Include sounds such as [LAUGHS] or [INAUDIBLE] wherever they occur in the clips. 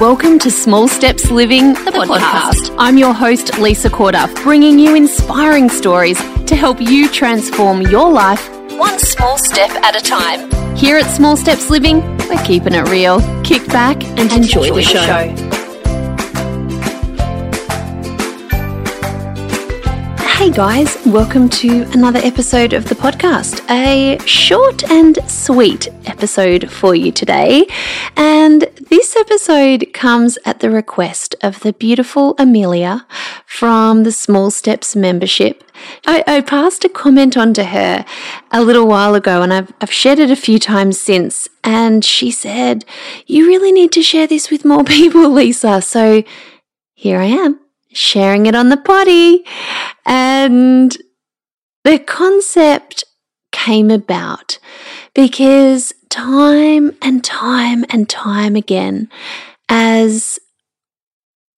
Welcome to Small Steps Living, the, podcast. I'm your host, Lisa Corduff, bringing you inspiring stories to help you transform your life one small step at a time. Here at Small Steps Living, we're keeping it real. Kick back and, enjoy, enjoy, the show. The show. Hey guys, welcome to another episode of the podcast. A short and sweet episode for you today. And this episode comes at the request of the beautiful Amelia from the Small Steps membership. I, I passed a comment on to her a little while ago and I've, I've shared it a few times since. And she said, You really need to share this with more [LAUGHS] people, Lisa. So here I am sharing it on the potty. And the concept came about because time and time and time again, as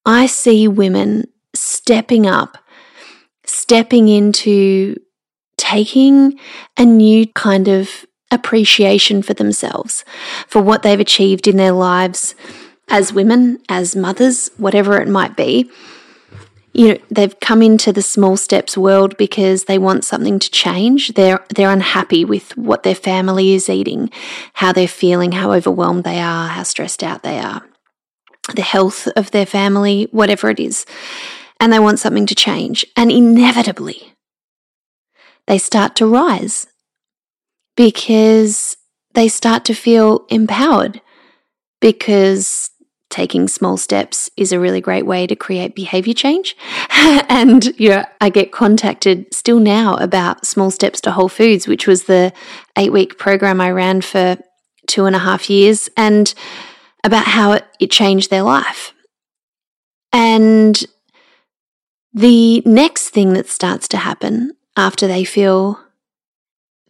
I see women stepping up, stepping into taking a new kind of appreciation for themselves, for what they've achieved in their lives as women, as mothers, whatever it might be you know they've come into the small steps world because they want something to change. They're they're unhappy with what their family is eating how they're feeling how overwhelmed they are how stressed out they are the health of their family whatever it is. And they want something to change. And inevitably they start to rise because they start to feel empowered because taking small steps is a really great way to create behavior change. [LAUGHS] and yeah, I get contacted still now about small steps to whole foods, which was the eight week program I ran for two and a half years, and about how it, it changed their life. And the next thing that starts to happen after they feel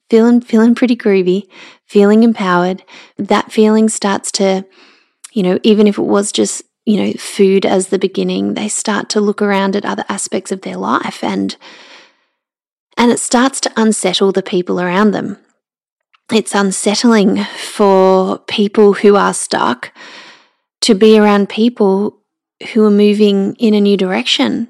feeling feeling pretty groovy, feeling empowered, that feeling starts to you know, even if it was just, you know, food as the beginning, they start to look around at other aspects of their life and and it starts to unsettle the people around them. It's unsettling for people who are stuck to be around people who are moving in a new direction,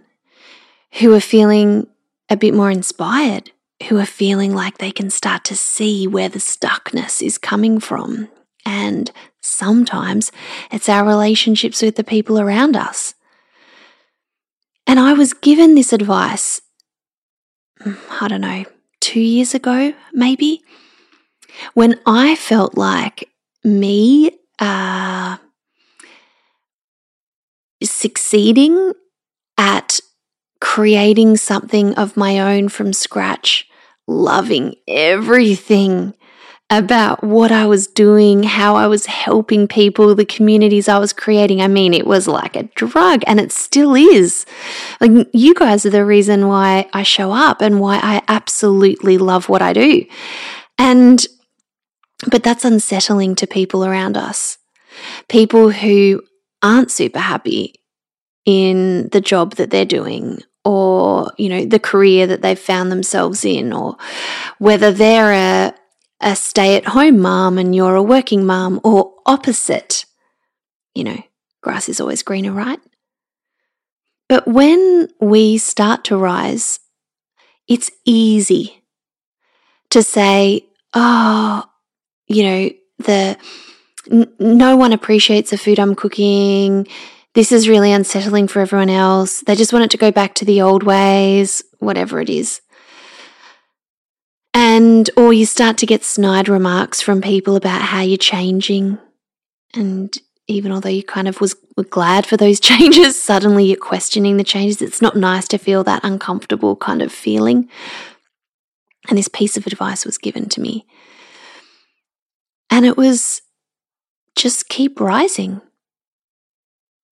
who are feeling a bit more inspired, who are feeling like they can start to see where the stuckness is coming from and sometimes it's our relationships with the people around us. And I was given this advice, I don't know, two years ago, maybe, when I felt like me uh, succeeding at creating something of my own from scratch, loving everything about what I was doing, how I was helping people, the communities I was creating. I mean, it was like a drug and it still is. Like, you guys are the reason why I show up and why I absolutely love what I do. And, but that's unsettling to people around us. People who aren't super happy in the job that they're doing or you know the career that they've found themselves in or whether they're a a stay at home mom and you're a working mom, or opposite. You know, grass is always greener, right? But when we start to rise, it's easy to say, oh, you know, the n- no one appreciates the food I'm cooking. This is really unsettling for everyone else. They just want it to go back to the old ways, whatever it is. And, or you start to get snide remarks from people about how you're changing. And even although you kind of was were glad for those [LAUGHS] changes, suddenly you're questioning the changes. It's not nice to feel that uncomfortable kind of feeling. And this piece of advice was given to me. And it was just keep rising.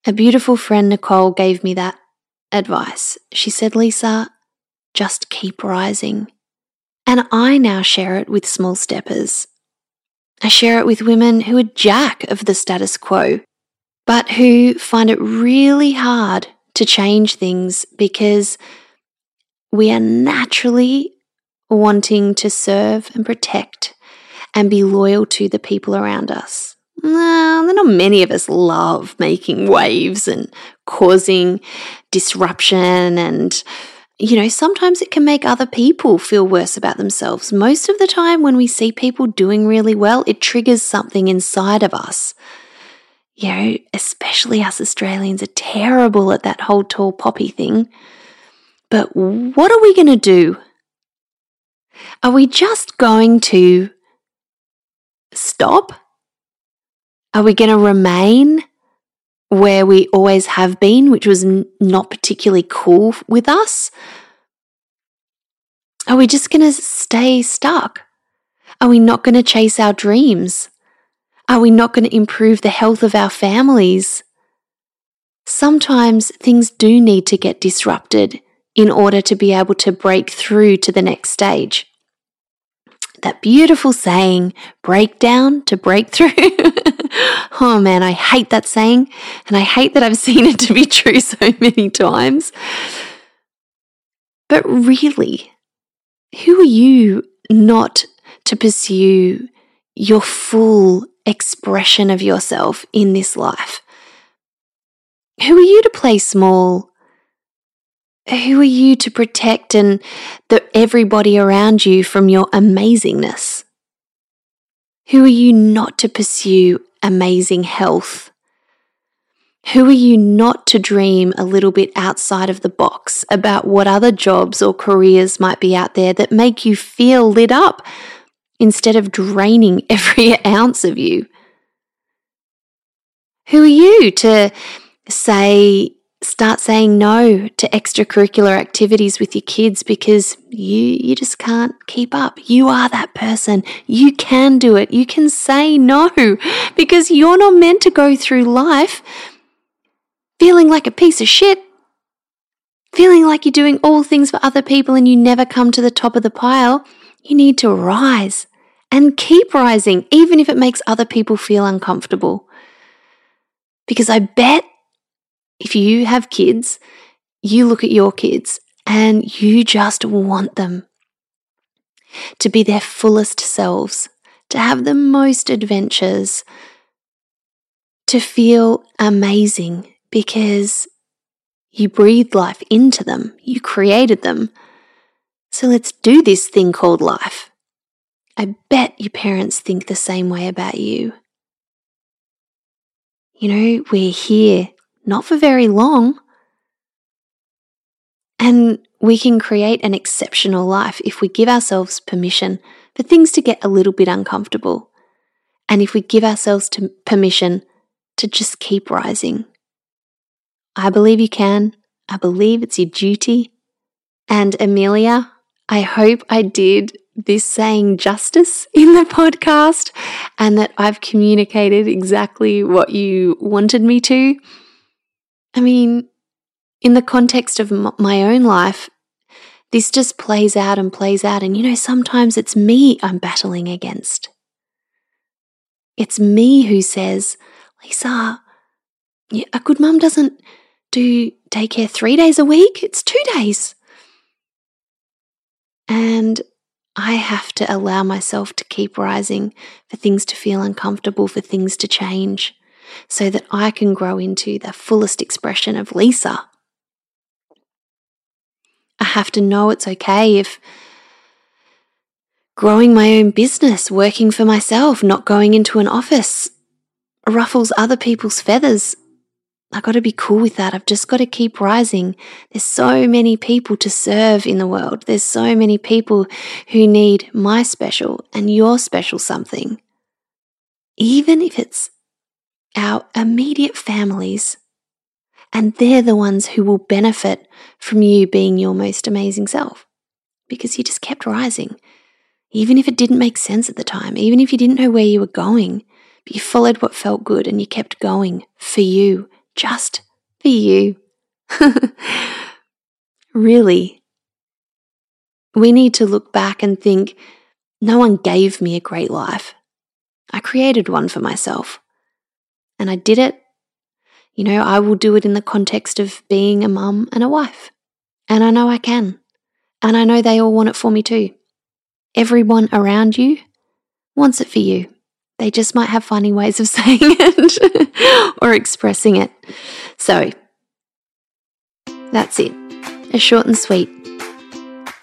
A beautiful friend, Nicole, gave me that advice. She said, Lisa, just keep rising. And I now share it with small steppers. I share it with women who are jack of the status quo, but who find it really hard to change things because we are naturally wanting to serve and protect and be loyal to the people around us. well, not many of us love making waves and causing disruption and you know, sometimes it can make other people feel worse about themselves. Most of the time, when we see people doing really well, it triggers something inside of us. You know, especially us Australians are terrible at that whole tall poppy thing. But what are we going to do? Are we just going to stop? Are we going to remain where we always have been, which was not particularly cool with us? Are we just going to stay stuck? Are we not going to chase our dreams? Are we not going to improve the health of our families? Sometimes things do need to get disrupted in order to be able to break through to the next stage. That beautiful saying, breakdown to breakthrough. [LAUGHS] oh man, I hate that saying, and I hate that I've [LAUGHS] seen it to be true so many times. But really, who are you not to pursue your full expression of yourself in this life? Who are you to play small who are you to protect and the everybody around you from your amazingness? Who are you not to pursue amazing health? Who are you not to dream a little bit outside of the box about what other jobs or careers might be out there that make you feel lit up instead of draining [LAUGHS] every ounce of you? Who are you to say start saying no to extracurricular activities with your kids because you you just can't keep up. You are that person. You can do it. You can say no [LAUGHS] because you're not meant to go through life feeling like a piece of shit. Feeling like you're doing all things for other people and you never come to the top of the pile. You need to rise and keep rising, even if it makes other people feel uncomfortable. Because I bet if you have kids, you look at your kids and you just want them to be their fullest selves, to have the most adventures, to feel amazing because you breathed life into them, you created them. So let's do this thing called life. I bet your parents think the same way about you. You know, we're here not for very long. And we can create an exceptional life if we give ourselves permission for things to get a little bit uncomfortable. And if we give ourselves to permission to just keep rising. I believe you can. I believe it's your duty. And Amelia, I hope I did this saying justice in the podcast and that I've communicated exactly what you wanted me to. I mean, in the context of my own life, this just plays out and plays out. And you know, sometimes it's me I'm battling against. It's me who says, Lisa, a good mum doesn't do daycare three days a week, it's two days. And I have to allow myself to keep rising for things to feel uncomfortable, for things to change so that I can grow into the fullest expression of Lisa. I have to know it's okay if growing my own business, working for myself, not going into an office ruffles other people's feathers. I got to be cool with that. I've just got to keep rising. There's so many people to serve in the world. There's so many people who need my special and your special something. Even if it's our immediate families. And they're the ones who will benefit from you being your most amazing self because you just kept rising. Even if it didn't make sense at the time, even if you didn't know where you were going, but you followed what felt good and you kept going for you, just for you. [LAUGHS] really, we need to look back and think no one gave me a great life. I created one for myself and I did it, you know, I will do it in the context of being a mum and a wife. And I know I can. And I know they all want it for me too. Everyone around you wants it for you. They just might have funny ways of [LAUGHS] saying it or expressing it. So that's it. A short and sweet.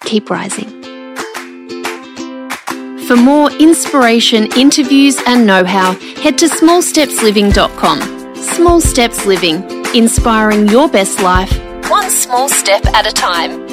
Keep rising. For more inspiration, interviews, and know how, head to smallstepsliving.com. Small Steps Living, inspiring your best life, one small step at a time.